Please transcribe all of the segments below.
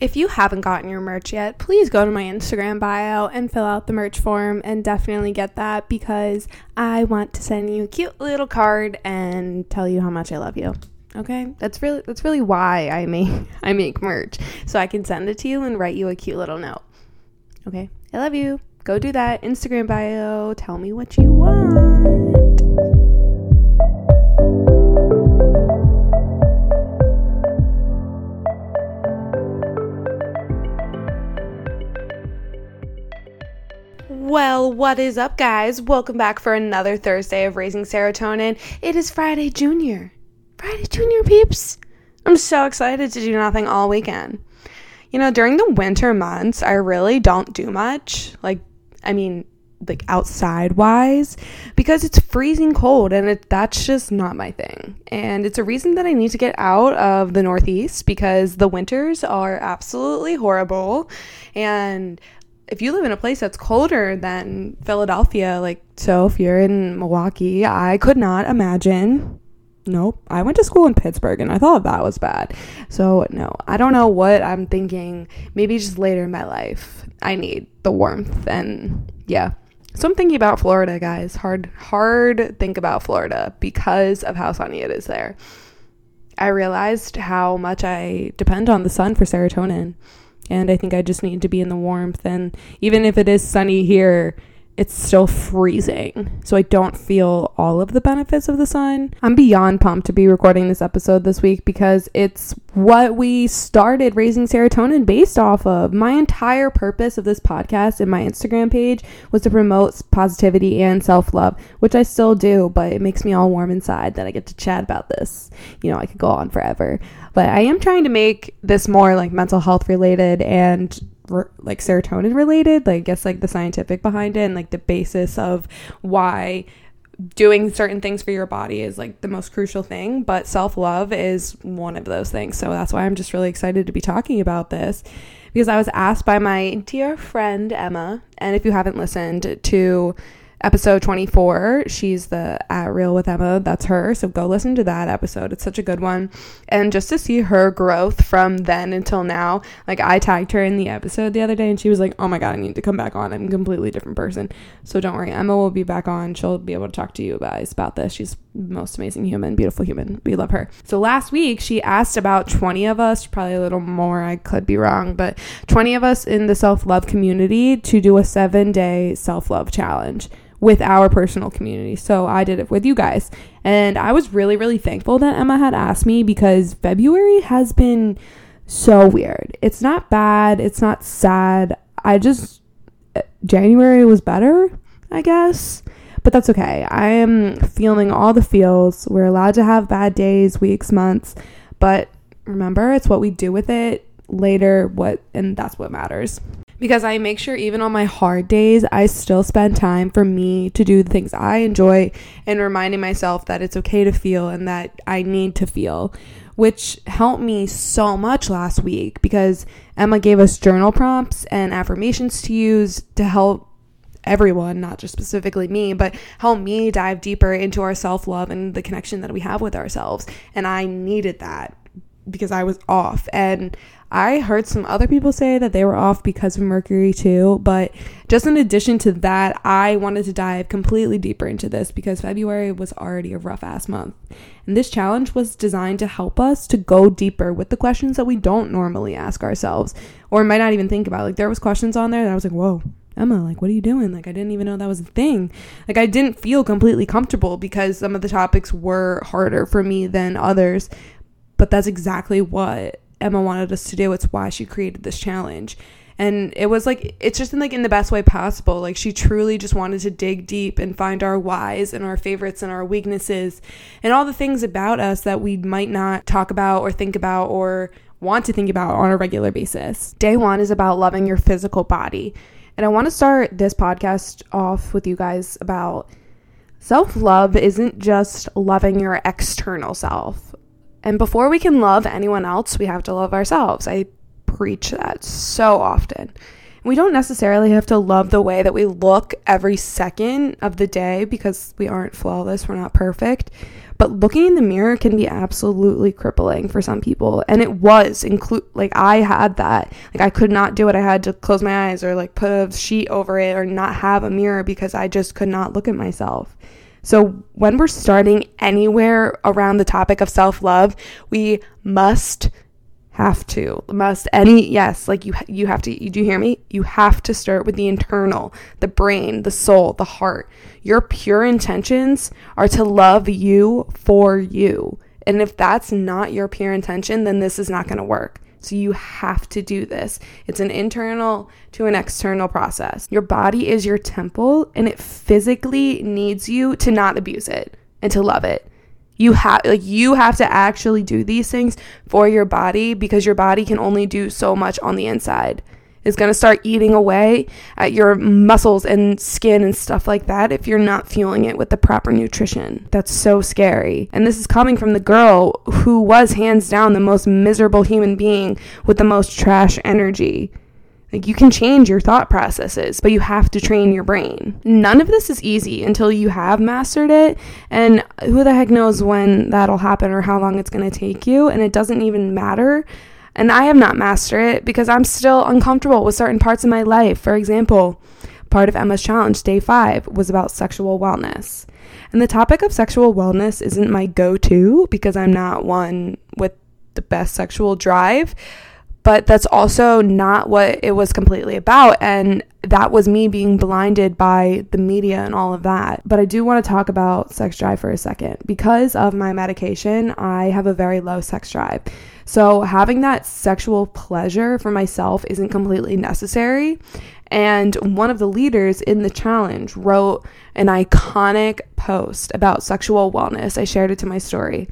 If you haven't gotten your merch yet, please go to my Instagram bio and fill out the merch form and definitely get that because I want to send you a cute little card and tell you how much I love you. Okay? That's really that's really why I make I make merch. So I can send it to you and write you a cute little note. Okay? I love you. Go do that. Instagram bio. Tell me what you want. Well, what is up, guys? Welcome back for another Thursday of Raising Serotonin. It is Friday Junior. Friday Junior, peeps. I'm so excited to do nothing all weekend. You know, during the winter months, I really don't do much. Like, I mean, like outside wise because it's freezing cold and it, that's just not my thing. And it's a reason that I need to get out of the Northeast because the winters are absolutely horrible. And if you live in a place that's colder than Philadelphia, like so if you're in Milwaukee, I could not imagine. Nope. I went to school in Pittsburgh and I thought that was bad. So, no, I don't know what I'm thinking. Maybe just later in my life, I need the warmth and yeah. So I'm thinking about Florida, guys. Hard, hard think about Florida because of how sunny it is there. I realized how much I depend on the sun for serotonin and I think I just need to be in the warmth. And even if it is sunny here, it's still freezing. So I don't feel all of the benefits of the sun. I'm beyond pumped to be recording this episode this week because it's what we started raising serotonin based off of. My entire purpose of this podcast and my Instagram page was to promote positivity and self love, which I still do, but it makes me all warm inside that I get to chat about this. You know, I could go on forever. But I am trying to make this more like mental health related and like serotonin related like i guess like the scientific behind it and like the basis of why doing certain things for your body is like the most crucial thing. But self-love is one of those things. So that's why i'm just really excited to be talking about this. Because i was asked by my dear friend emma and if you haven't listened to episode 24. She's the at real with Emma. That's her. So go listen to that episode. It's such a good one. And just to see her growth from then until now, like I tagged her in the episode the other day and she was like, oh my God, I need to come back on. I'm a completely different person. So don't worry. Emma will be back on. She'll be able to talk to you guys about this. She's most amazing human, beautiful human. We love her. So last week she asked about 20 of us, probably a little more, I could be wrong, but 20 of us in the self love community to do a seven day self love challenge with our personal community. So I did it with you guys. And I was really, really thankful that Emma had asked me because February has been so weird. It's not bad, it's not sad. I just, January was better, I guess. But that's okay. I am feeling all the feels. We're allowed to have bad days, weeks, months. But remember, it's what we do with it later, what, and that's what matters because I make sure even on my hard days, I still spend time for me to do the things I enjoy and reminding myself that it's okay to feel and that I need to feel, which helped me so much last week because Emma gave us journal prompts and affirmations to use to help everyone, not just specifically me, but help me dive deeper into our self love and the connection that we have with ourselves. And I needed that because I was off. And I heard some other people say that they were off because of Mercury too, but just in addition to that, I wanted to dive completely deeper into this because February was already a rough ass month. And this challenge was designed to help us to go deeper with the questions that we don't normally ask ourselves or might not even think about. Like there was questions on there that I was like, "Whoa, Emma, like, what are you doing? Like, I didn't even know that was a thing. Like, I didn't feel completely comfortable because some of the topics were harder for me than others. But that's exactly what Emma wanted us to do. It's why she created this challenge. And it was like, it's just in like in the best way possible. Like she truly just wanted to dig deep and find our whys and our favorites and our weaknesses and all the things about us that we might not talk about or think about or want to think about on a regular basis. Day one is about loving your physical body. And I want to start this podcast off with you guys about self love isn't just loving your external self. And before we can love anyone else, we have to love ourselves. I preach that so often. We don't necessarily have to love the way that we look every second of the day because we aren't flawless, we're not perfect. But looking in the mirror can be absolutely crippling for some people. And it was include like I had that. Like I could not do it. I had to close my eyes or like put a sheet over it or not have a mirror because I just could not look at myself. So, when we're starting anywhere around the topic of self love, we must have to must any yes like you you have to you do you hear me? You have to start with the internal the brain the soul the heart. Your pure intentions are to love you for you. And if that's not your pure intention then this is not going to work so you have to do this. It's an internal to an external process. Your body is your temple and it physically needs you to not abuse it and to love it. You have like you have to actually do these things for your body because your body can only do so much on the inside is going to start eating away at your muscles and skin and stuff like that if you're not fueling it with the proper nutrition. That's so scary. And this is coming from the girl who was hands down the most miserable human being with the most trash energy. Like you can change your thought processes, but you have to train your brain. None of this is easy until you have mastered it, and who the heck knows when that'll happen or how long it's going to take you, and it doesn't even matter and I have not mastered it because I'm still uncomfortable with certain parts of my life. For example, part of Emma's challenge, day five, was about sexual wellness. And the topic of sexual wellness isn't my go to because I'm not one with the best sexual drive, but that's also not what it was completely about. And that was me being blinded by the media and all of that. But I do want to talk about sex drive for a second. Because of my medication, I have a very low sex drive. So, having that sexual pleasure for myself isn't completely necessary. And one of the leaders in the challenge wrote an iconic post about sexual wellness. I shared it to my story.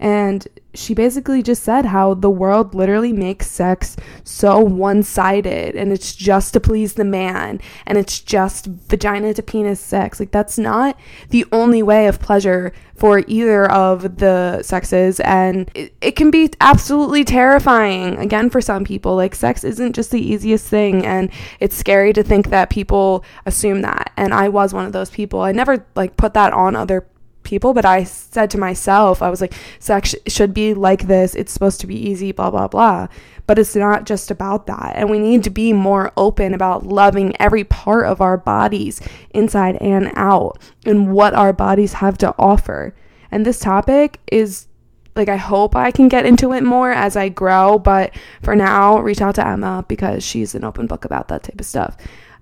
And she basically just said how the world literally makes sex so one sided and it's just to please the man and it's just vagina to penis sex. Like, that's not the only way of pleasure for either of the sexes. And it, it can be absolutely terrifying, again, for some people. Like, sex isn't just the easiest thing. And it's scary to think that people assume that. And I was one of those people. I never like put that on other people, but I said to myself, I was like, sex should be like this. It's supposed to be easy, blah, blah, blah. But it's not just about that. And we need to be more open about loving every part of our bodies, inside and out, and what our bodies have to offer. And this topic is like I hope I can get into it more as I grow, but for now, reach out to Emma because she's an open book about that type of stuff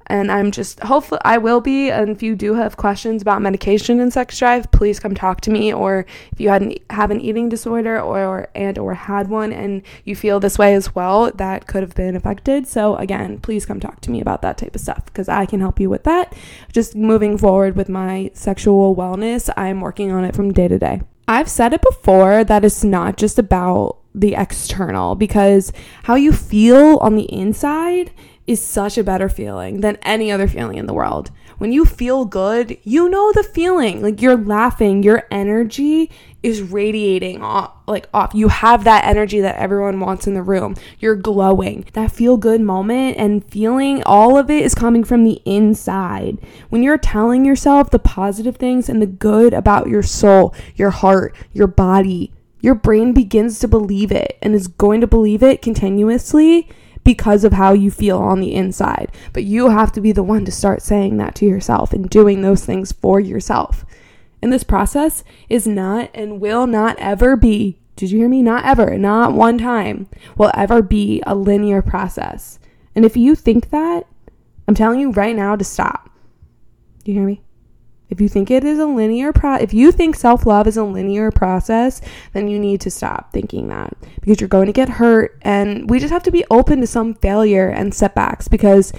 and I'm just hopefully I will be. And if you do have questions about medication and sex drive, please come talk to me. Or if you had an, have an eating disorder or and or had one and you feel this way as well, that could have been affected. So again, please come talk to me about that type of stuff because I can help you with that. Just moving forward with my sexual wellness, I am working on it from day to day. I've said it before that it's not just about the external because how you feel on the inside is such a better feeling than any other feeling in the world. When you feel good, you know the feeling. Like you're laughing, your energy is radiating off, like off. You have that energy that everyone wants in the room. You're glowing. That feel good moment and feeling, all of it is coming from the inside. When you're telling yourself the positive things and the good about your soul, your heart, your body, your brain begins to believe it and is going to believe it continuously because of how you feel on the inside. But you have to be the one to start saying that to yourself and doing those things for yourself. And this process is not and will not ever be, did you hear me? Not ever, not one time, will ever be a linear process. And if you think that, I'm telling you right now to stop. Do you hear me? If you think it is a linear pro if you think self-love is a linear process, then you need to stop thinking that because you're going to get hurt and we just have to be open to some failure and setbacks because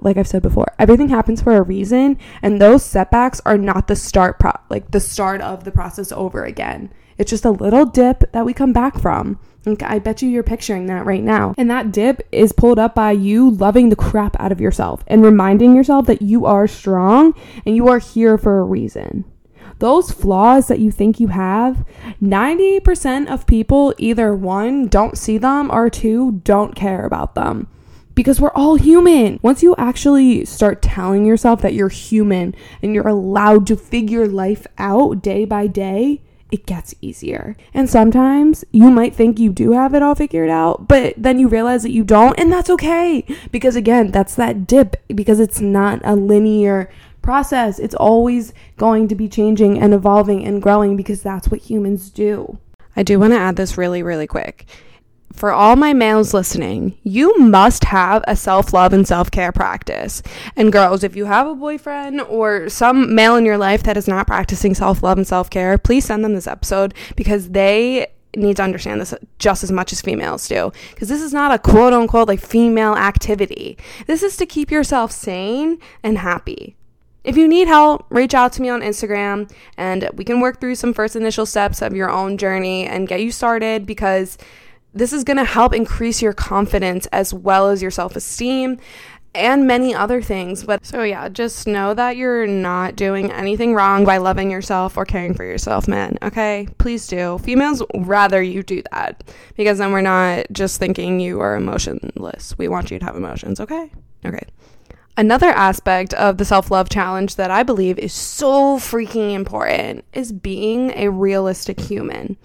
like I've said before, everything happens for a reason and those setbacks are not the start pro- like the start of the process over again. It's just a little dip that we come back from. I bet you you're picturing that right now. And that dip is pulled up by you loving the crap out of yourself and reminding yourself that you are strong and you are here for a reason. Those flaws that you think you have, 90% of people either one, don't see them, or two, don't care about them because we're all human. Once you actually start telling yourself that you're human and you're allowed to figure life out day by day, it gets easier. And sometimes you might think you do have it all figured out, but then you realize that you don't, and that's okay. Because again, that's that dip, because it's not a linear process. It's always going to be changing and evolving and growing because that's what humans do. I do want to add this really, really quick for all my males listening, you must have a self love and self care practice. And girls, if you have a boyfriend or some male in your life that is not practicing self love and self care, please send them this episode because they need to understand this just as much as females do. Because this is not a quote unquote like female activity. This is to keep yourself sane and happy. If you need help, reach out to me on Instagram and we can work through some first initial steps of your own journey and get you started because this is going to help increase your confidence as well as your self esteem and many other things. But so, yeah, just know that you're not doing anything wrong by loving yourself or caring for yourself, men. Okay? Please do. Females rather you do that because then we're not just thinking you are emotionless. We want you to have emotions, okay? Okay. Another aspect of the self love challenge that I believe is so freaking important is being a realistic human.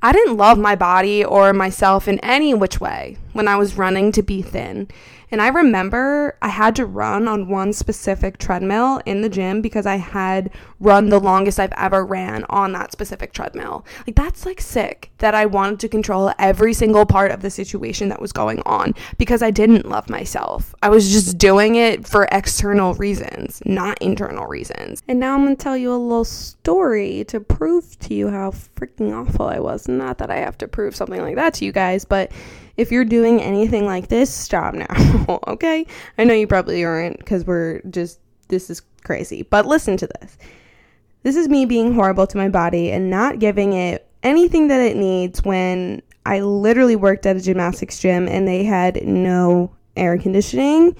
I didn't love my body or myself in any which way when I was running to be thin. And I remember I had to run on one specific treadmill in the gym because I had run the longest I've ever ran on that specific treadmill. Like, that's like sick that I wanted to control every single part of the situation that was going on because I didn't love myself. I was just doing it for external reasons, not internal reasons. And now I'm gonna tell you a little story to prove to you how freaking awful I was. Not that I have to prove something like that to you guys, but if you're doing anything like this, stop now, okay? I know you probably aren't because we're just, this is crazy. But listen to this. This is me being horrible to my body and not giving it anything that it needs when I literally worked at a gymnastics gym and they had no air conditioning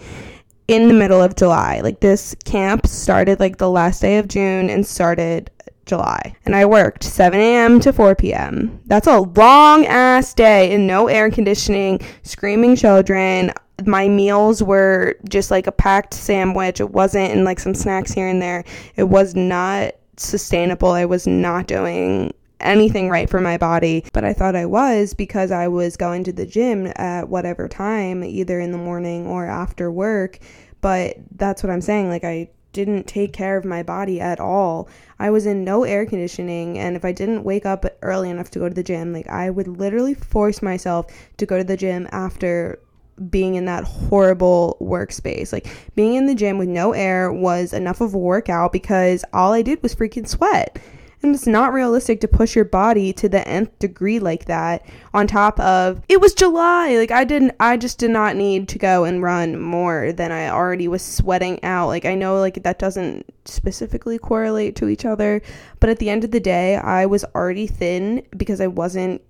in the middle of July. Like this camp started like the last day of June and started July. And I worked 7 a.m. to 4 p.m. That's a long ass day and no air conditioning, screaming children. My meals were just like a packed sandwich. It wasn't in like some snacks here and there. It was not sustainable. I was not doing anything right for my body, but I thought I was because I was going to the gym at whatever time, either in the morning or after work. But that's what I'm saying. Like, I didn't take care of my body at all. I was in no air conditioning, and if I didn't wake up early enough to go to the gym, like I would literally force myself to go to the gym after being in that horrible workspace. Like being in the gym with no air was enough of a workout because all I did was freaking sweat. And it's not realistic to push your body to the nth degree like that on top of it was July. Like I didn't I just did not need to go and run more than I already was sweating out. Like I know like that doesn't specifically correlate to each other, but at the end of the day, I was already thin because I wasn't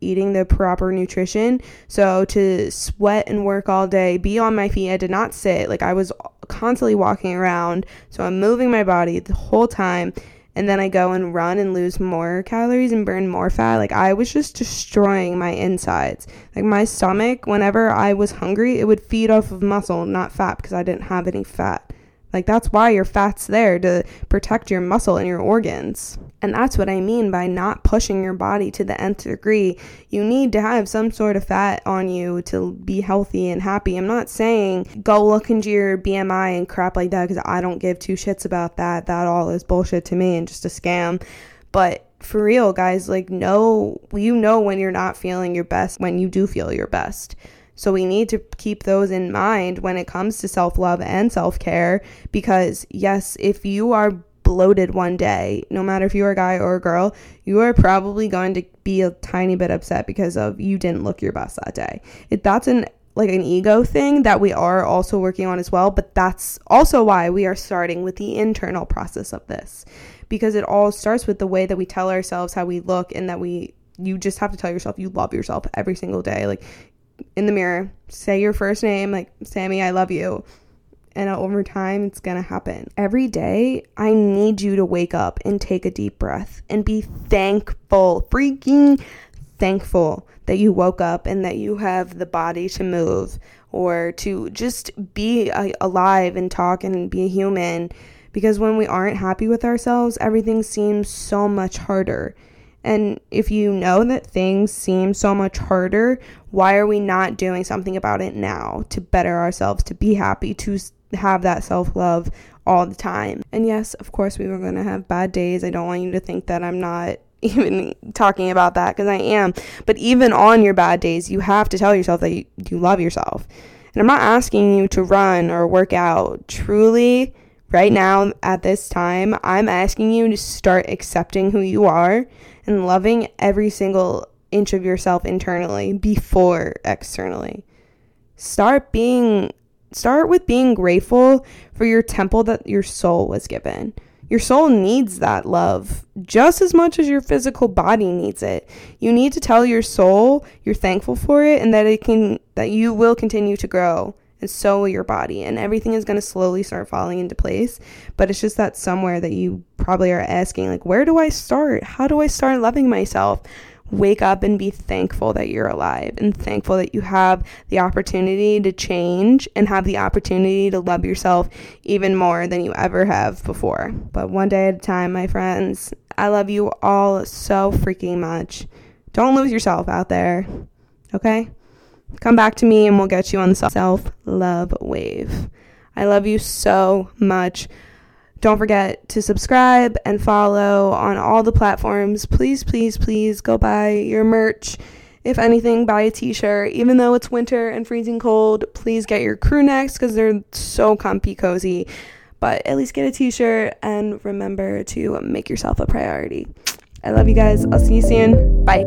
eating the proper nutrition. So to sweat and work all day, be on my feet, I did not sit. Like I was constantly walking around. So I'm moving my body the whole time and then I go and run and lose more calories and burn more fat. Like I was just destroying my insides. Like my stomach, whenever I was hungry, it would feed off of muscle, not fat, because I didn't have any fat. Like that's why your fat's there to protect your muscle and your organs. And that's what I mean by not pushing your body to the nth degree. You need to have some sort of fat on you to be healthy and happy. I'm not saying go look into your BMI and crap like that because I don't give two shits about that. That all is bullshit to me and just a scam. But for real, guys, like know you know when you're not feeling your best when you do feel your best. So we need to keep those in mind when it comes to self love and self care because, yes, if you are bloated one day, no matter if you're a guy or a girl, you are probably going to be a tiny bit upset because of you didn't look your best that day. If that's an like an ego thing that we are also working on as well, but that's also why we are starting with the internal process of this because it all starts with the way that we tell ourselves how we look and that we you just have to tell yourself you love yourself every single day. Like in the mirror, say your first name, like Sammy, I love you. And over time, it's gonna happen. Every day, I need you to wake up and take a deep breath and be thankful, freaking thankful that you woke up and that you have the body to move or to just be uh, alive and talk and be a human Because when we aren't happy with ourselves, everything seems so much harder. And if you know that things seem so much harder, why are we not doing something about it now to better ourselves, to be happy, to have that self love all the time? And yes, of course, we were going to have bad days. I don't want you to think that I'm not even talking about that because I am. But even on your bad days, you have to tell yourself that you, you love yourself. And I'm not asking you to run or work out. Truly, right now at this time, I'm asking you to start accepting who you are and loving every single inch of yourself internally before externally. Start being start with being grateful for your temple that your soul was given. Your soul needs that love just as much as your physical body needs it. You need to tell your soul you're thankful for it and that it can that you will continue to grow and so will your body and everything is going to slowly start falling into place but it's just that somewhere that you probably are asking like where do i start how do i start loving myself wake up and be thankful that you're alive and thankful that you have the opportunity to change and have the opportunity to love yourself even more than you ever have before. But one day at a time, my friends, I love you all so freaking much. Don't lose yourself out there, okay? Come back to me and we'll get you on the self love wave. I love you so much. Don't forget to subscribe and follow on all the platforms. Please, please, please go buy your merch. If anything, buy a t shirt. Even though it's winter and freezing cold, please get your crew necks because they're so comfy, cozy. But at least get a t shirt and remember to make yourself a priority. I love you guys. I'll see you soon. Bye.